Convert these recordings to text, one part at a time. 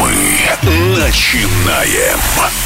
Мы начинаем.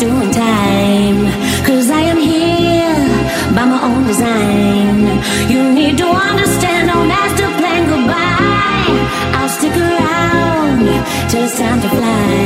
doing time. Cause I am here by my own design. You need to understand no master plan goodbye. I'll stick around till it's time to fly.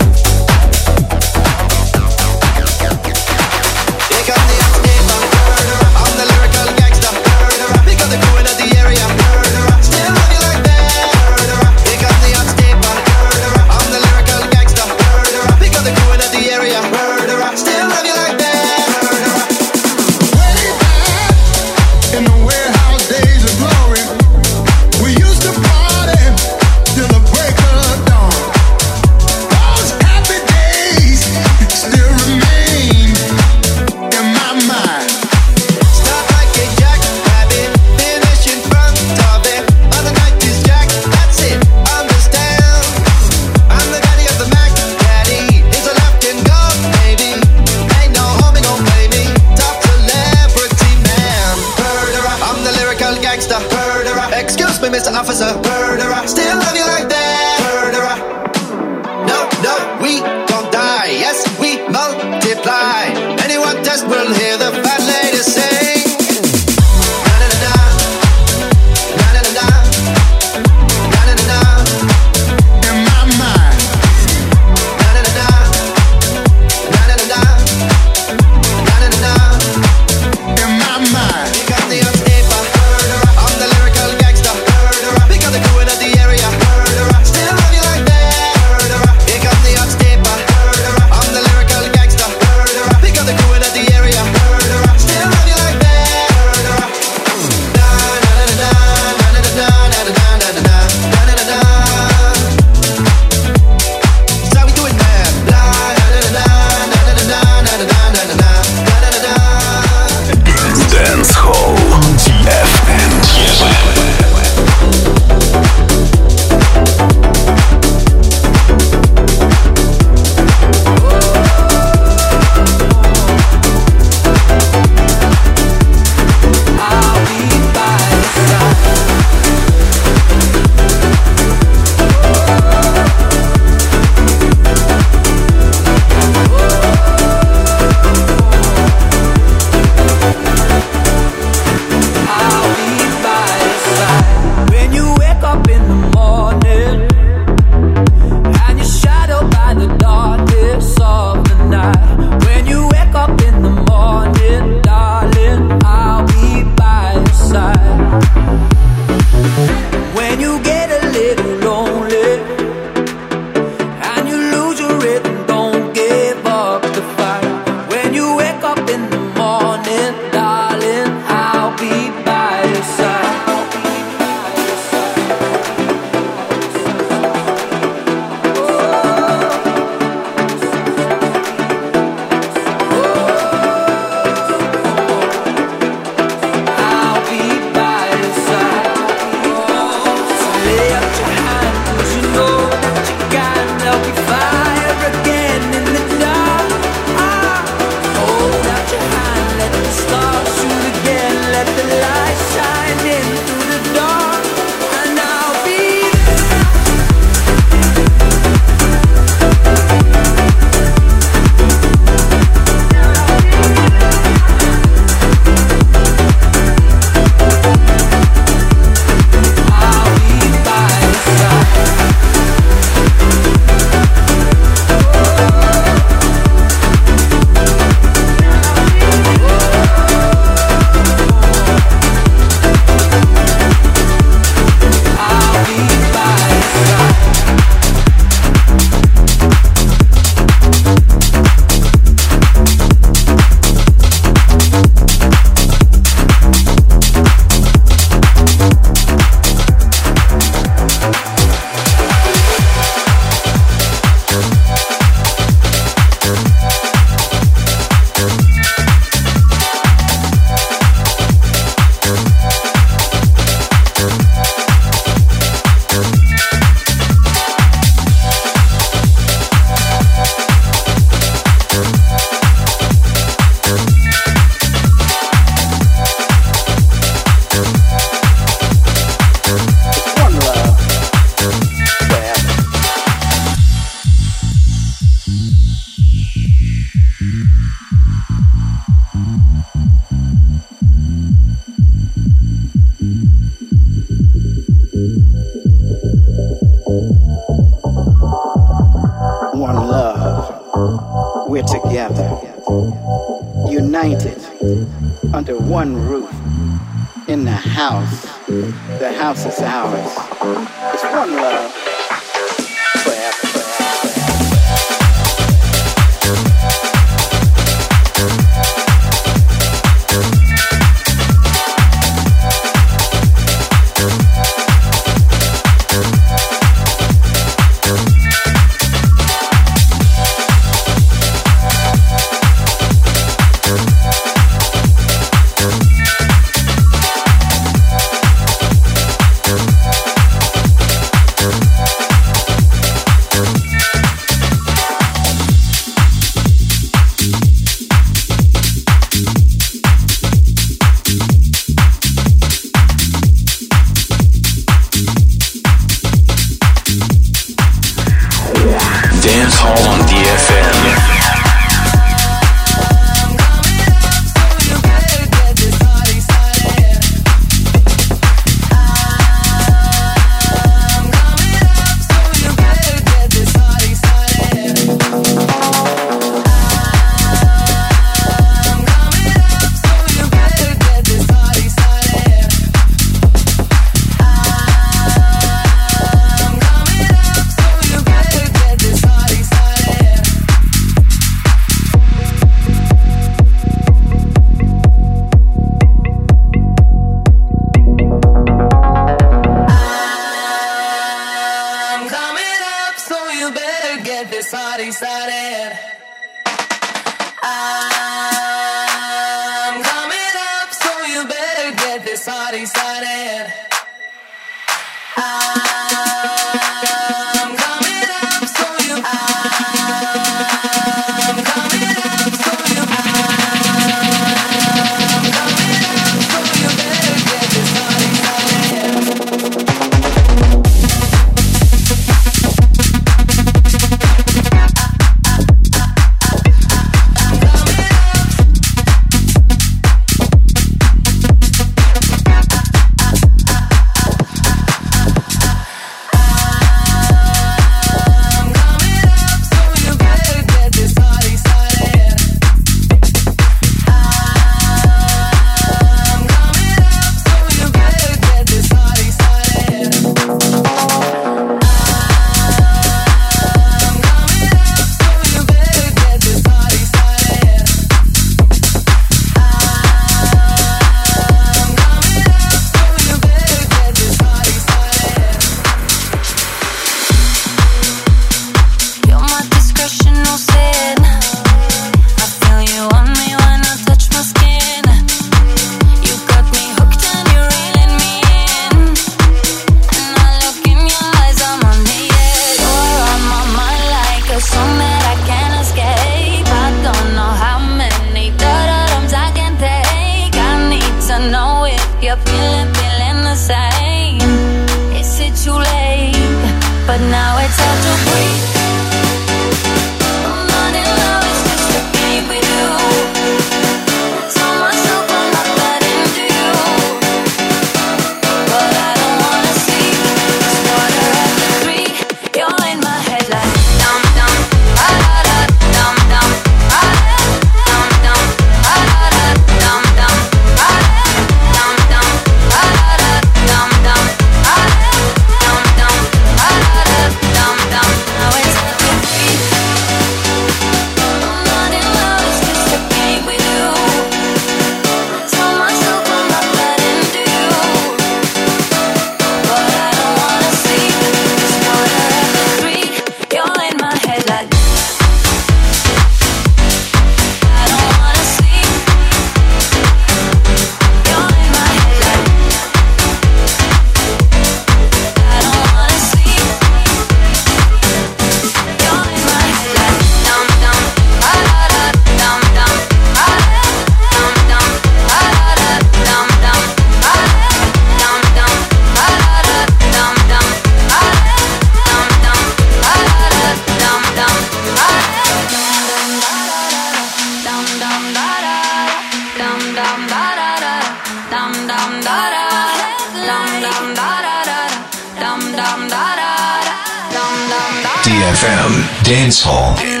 Dance Hall.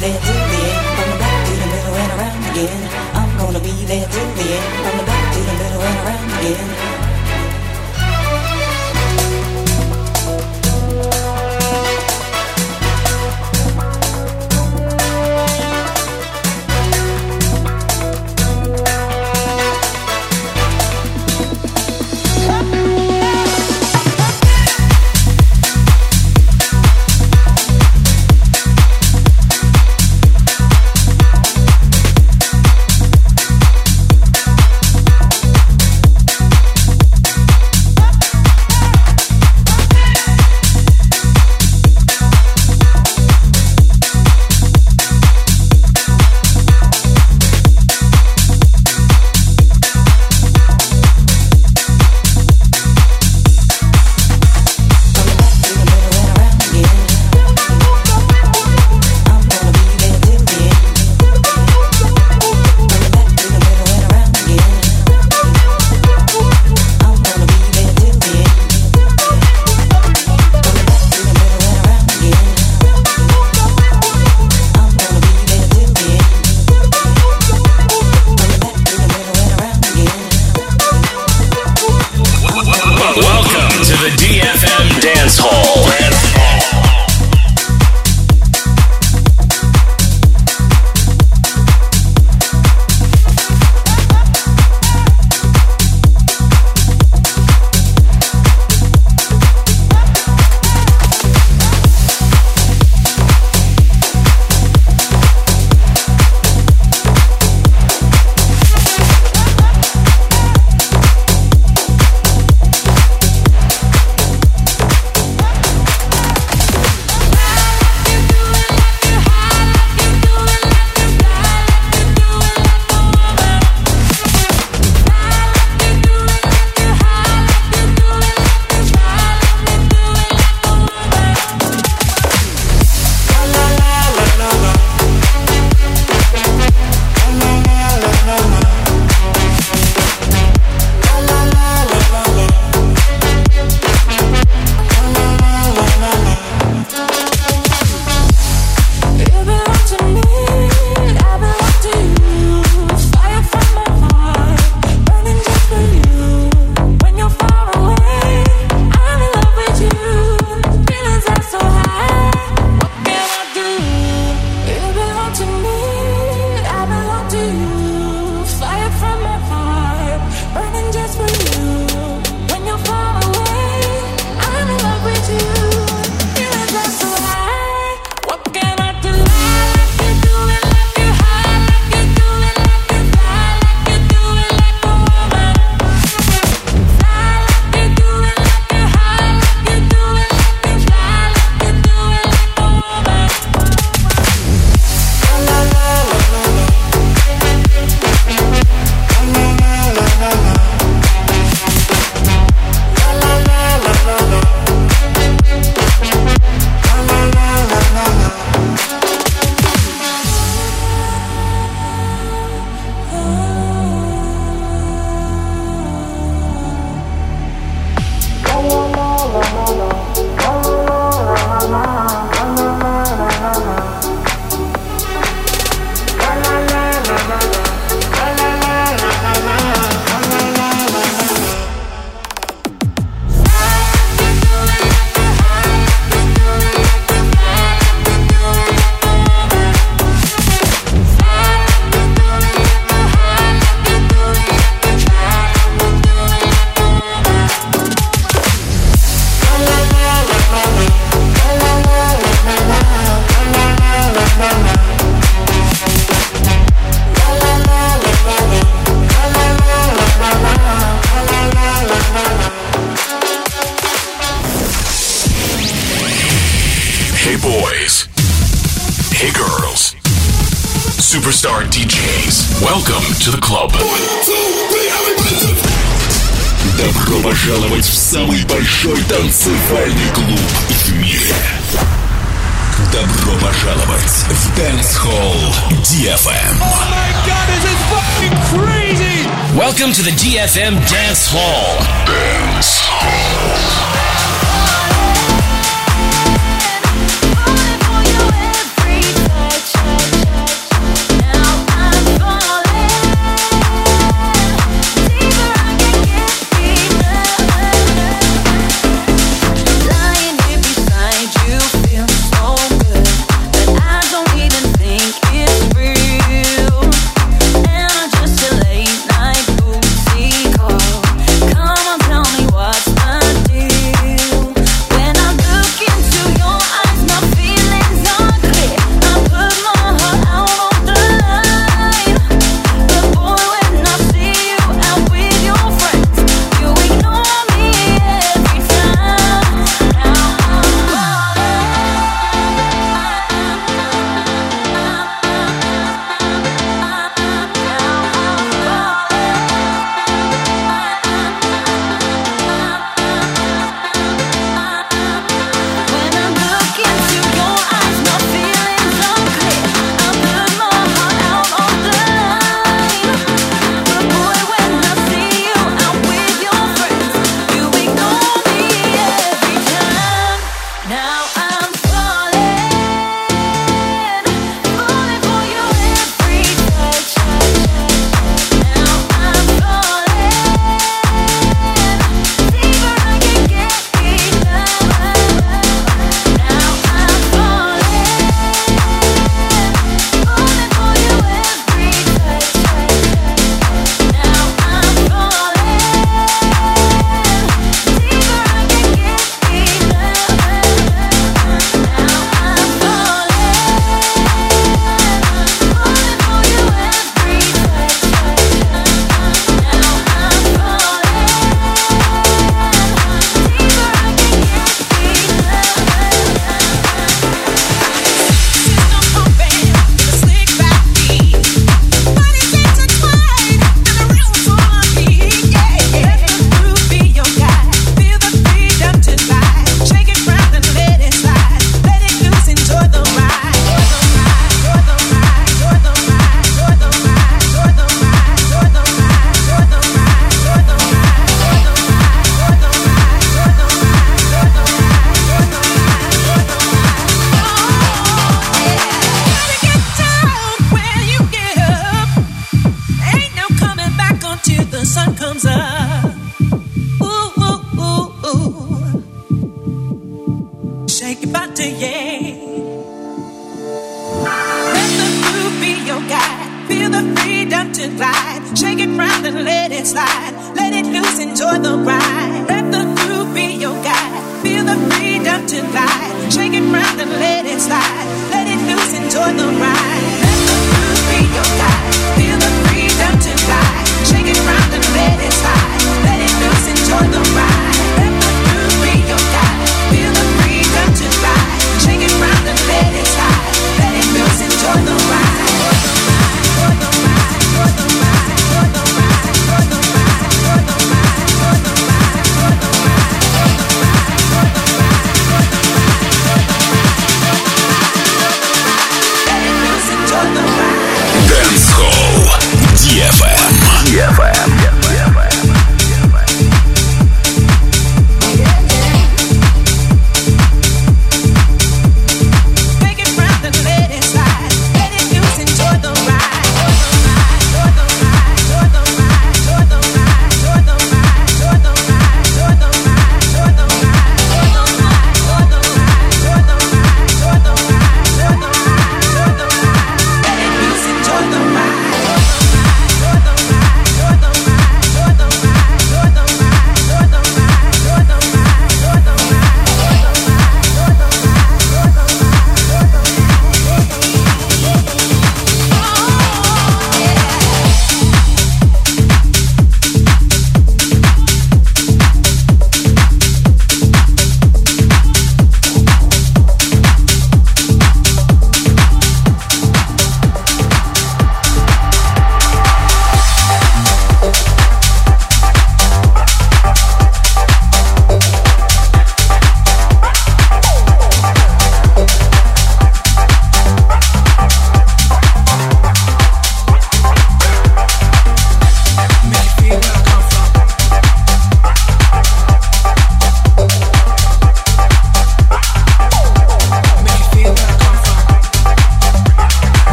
there till the end, from the back to the middle and around again. I'm gonna be there till the end, from the back to the middle and around again.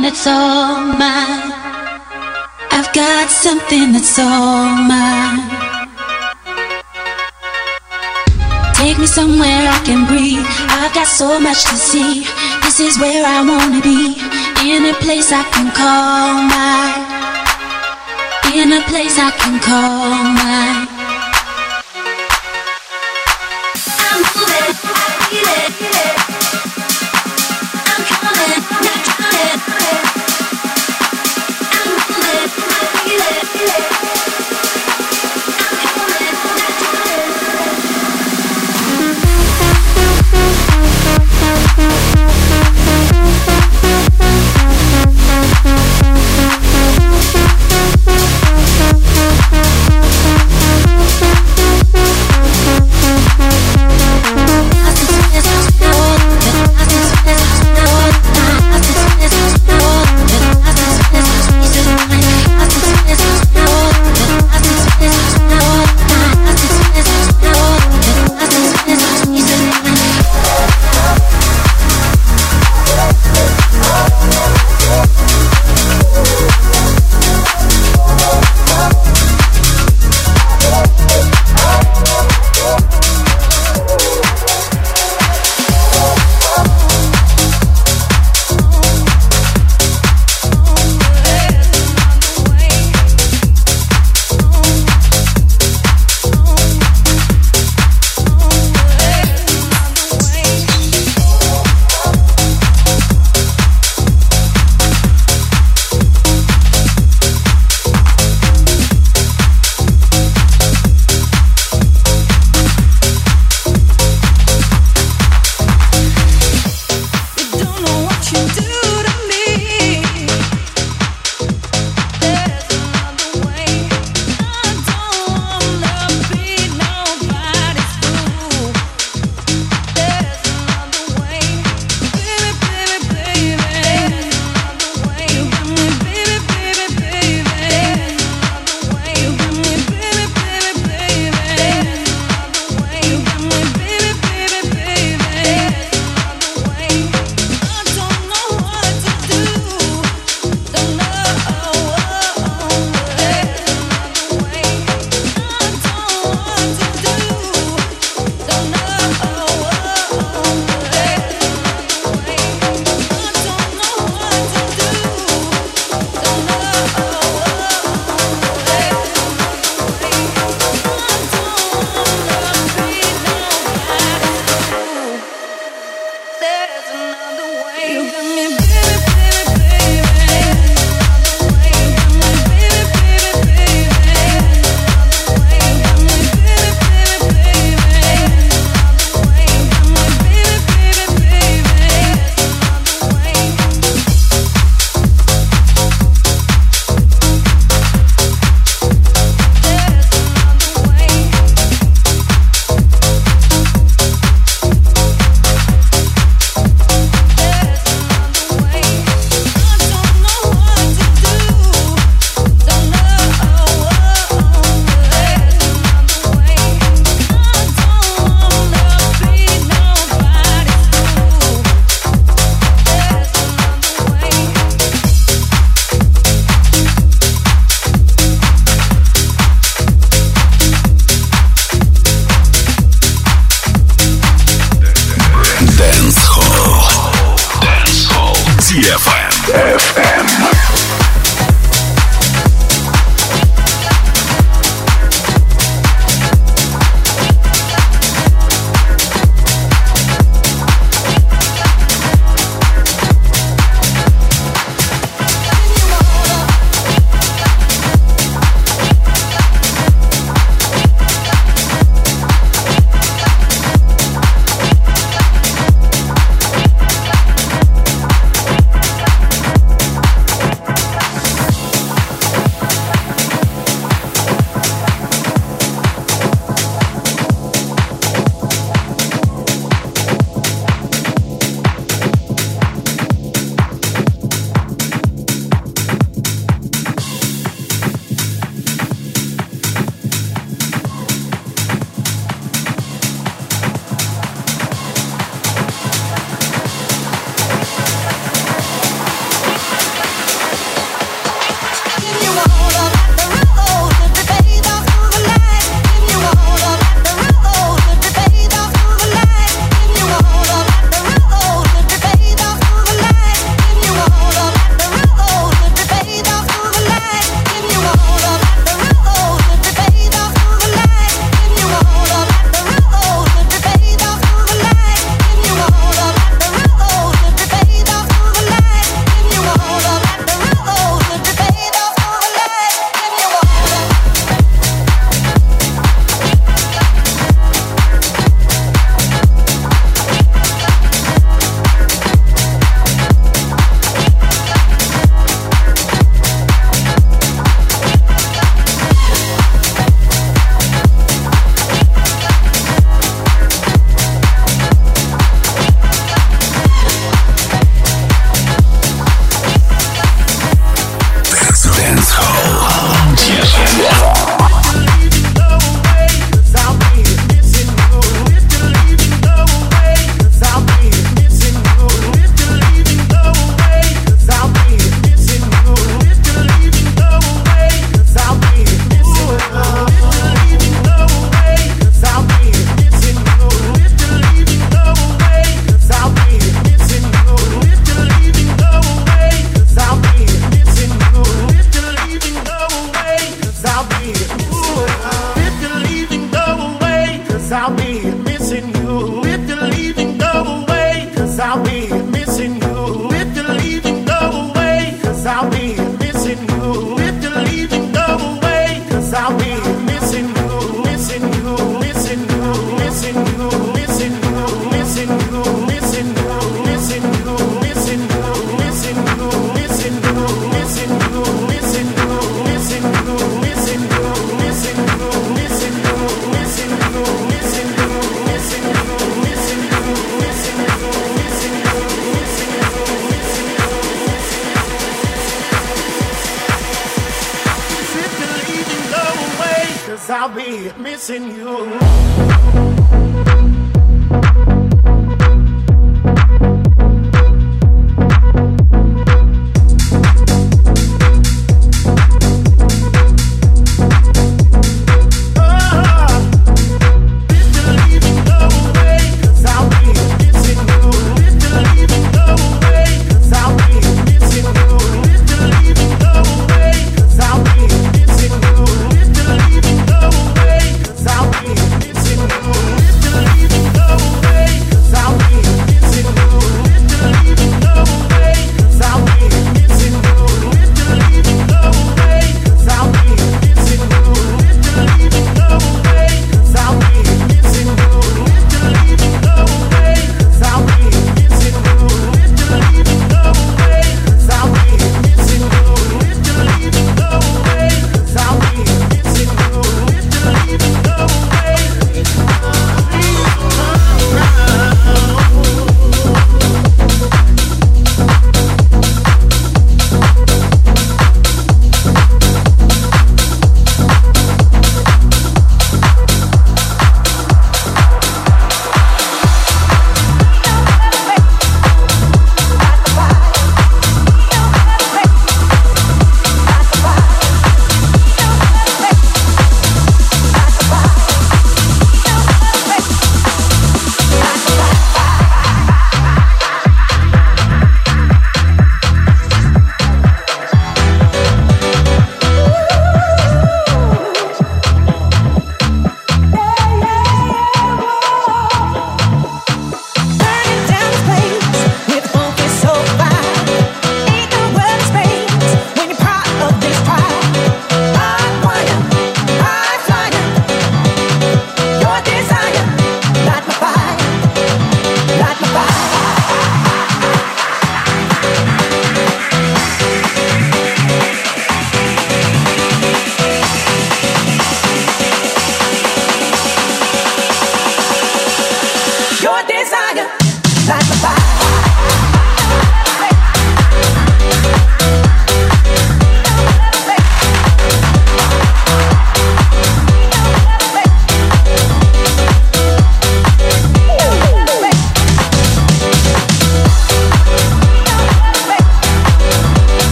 something that's all mine. I've got something that's all mine. Take me somewhere I can breathe. I've got so much to see. This is where I wanna be. In a place I can call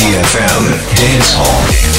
DFM Dance Hall.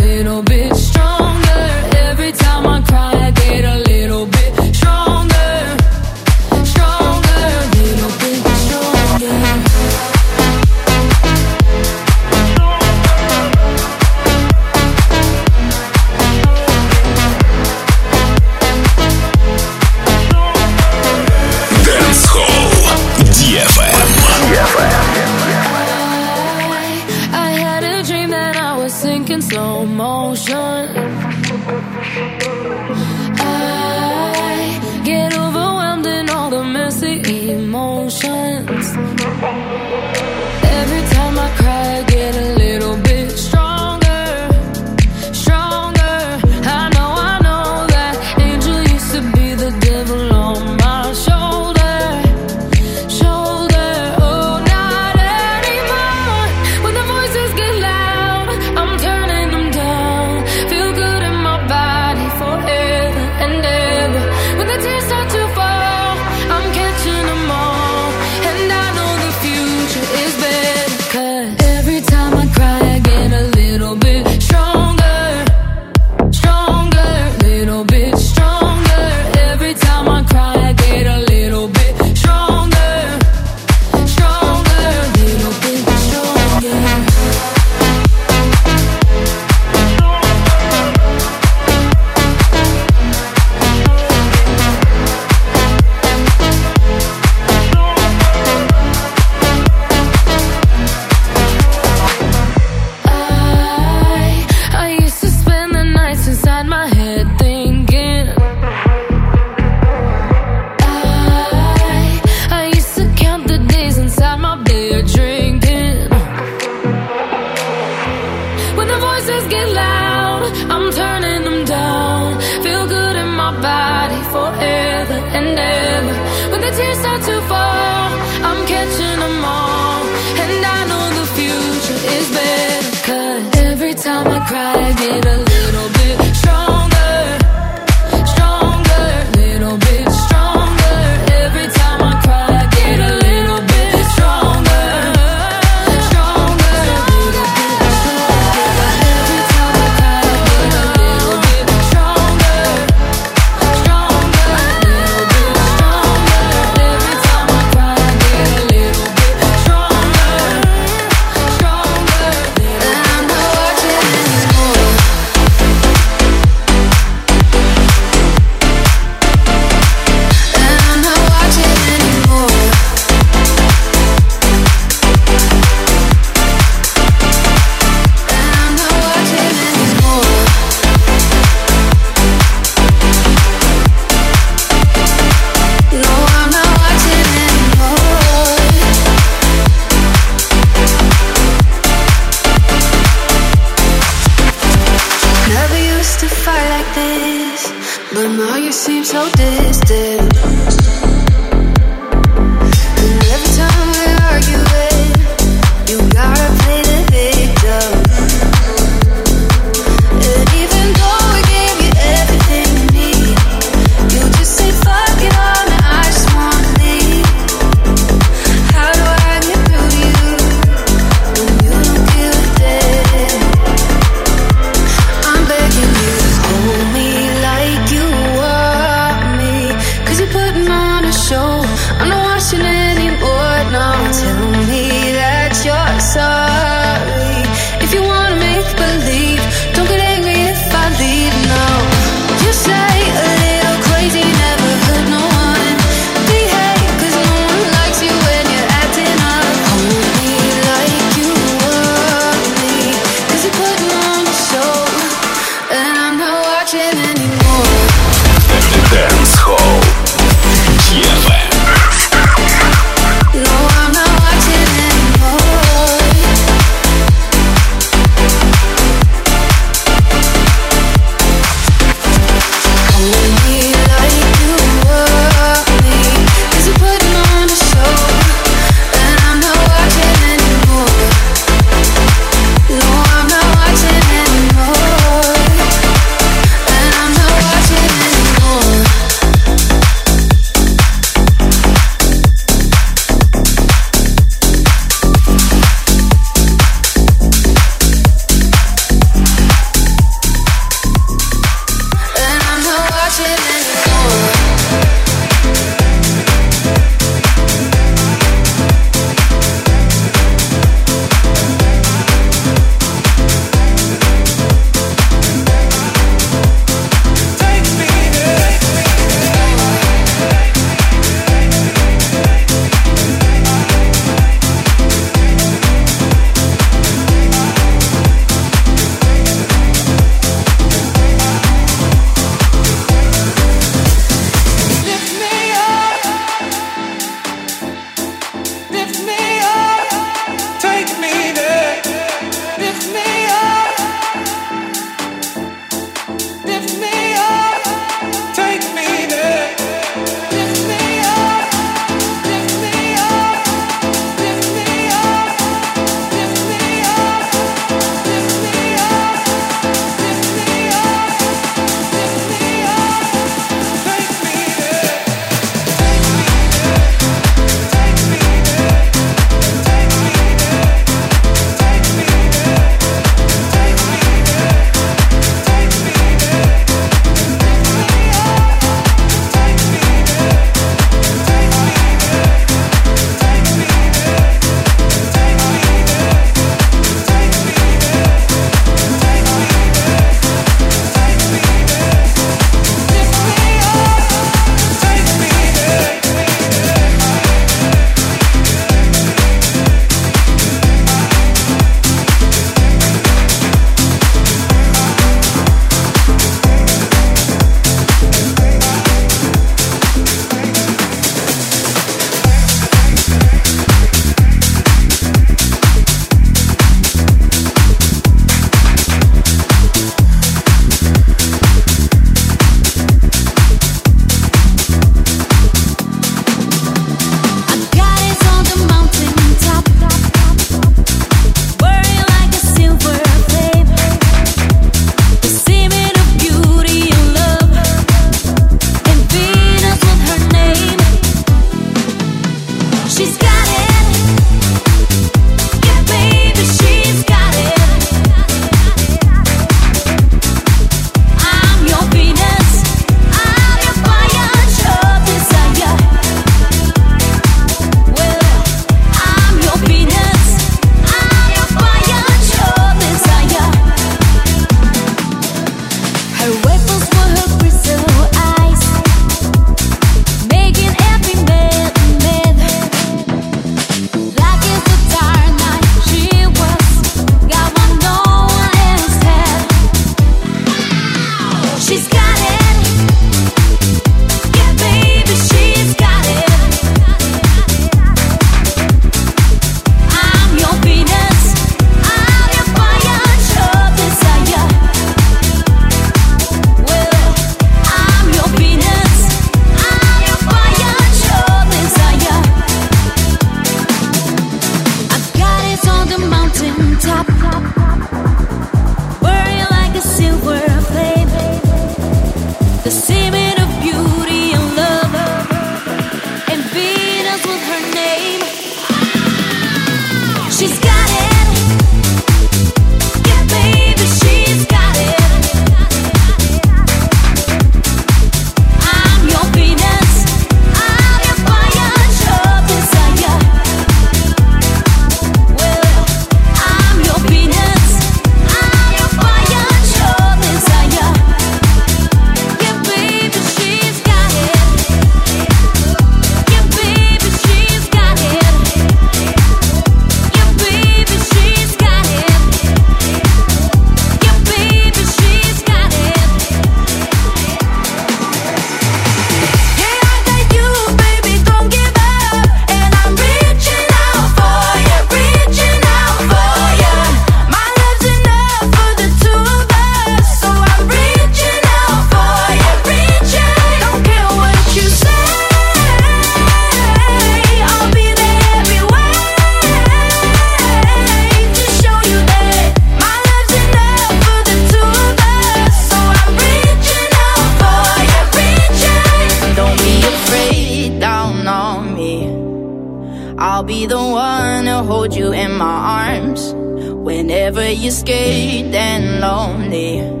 I'll be the one to hold you in my arms. Whenever you're scared and lonely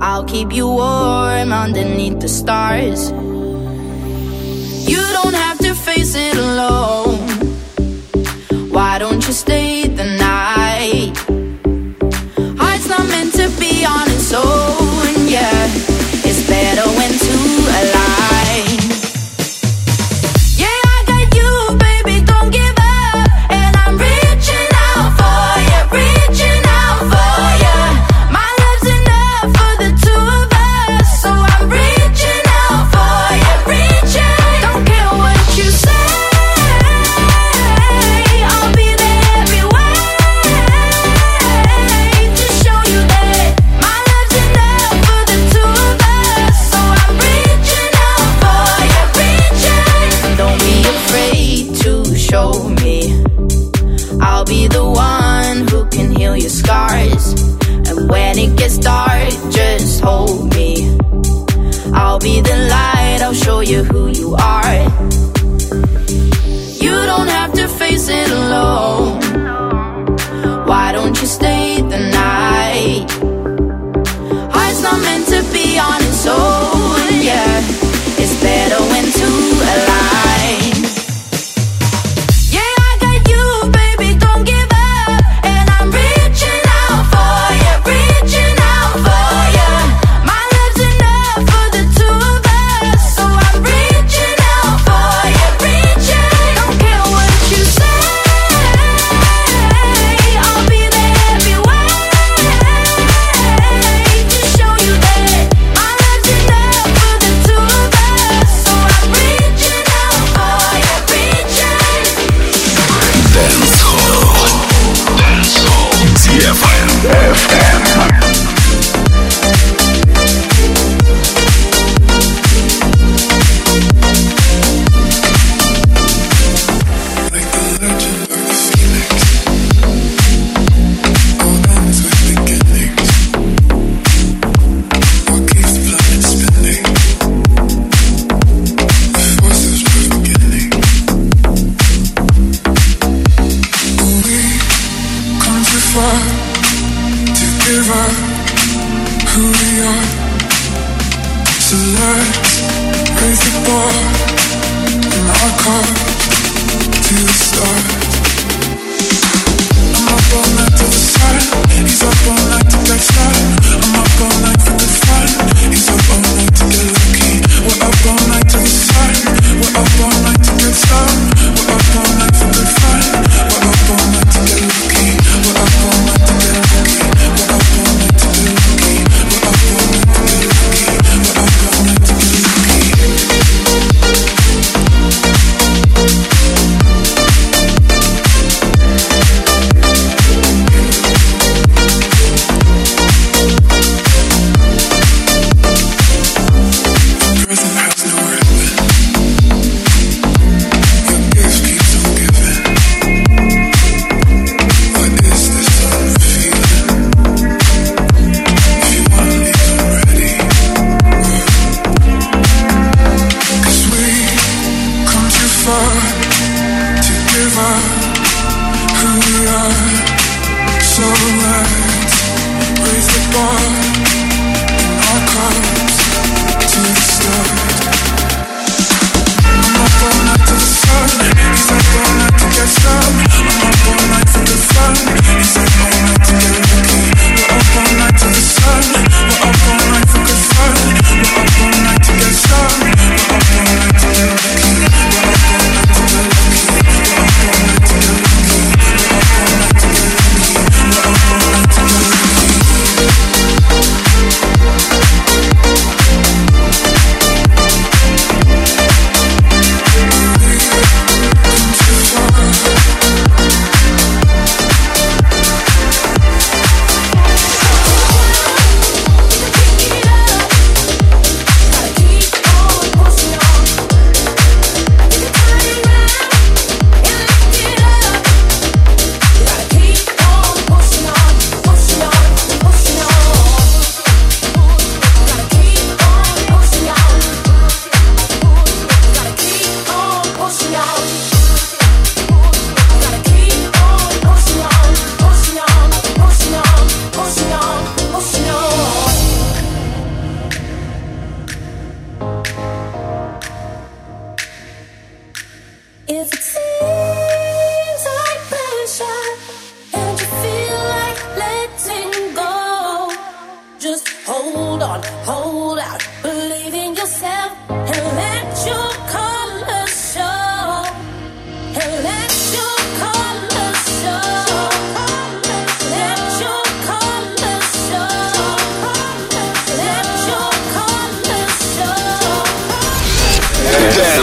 I'll keep you warm underneath the stars. You don't have to face it alone.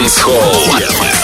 It's cold.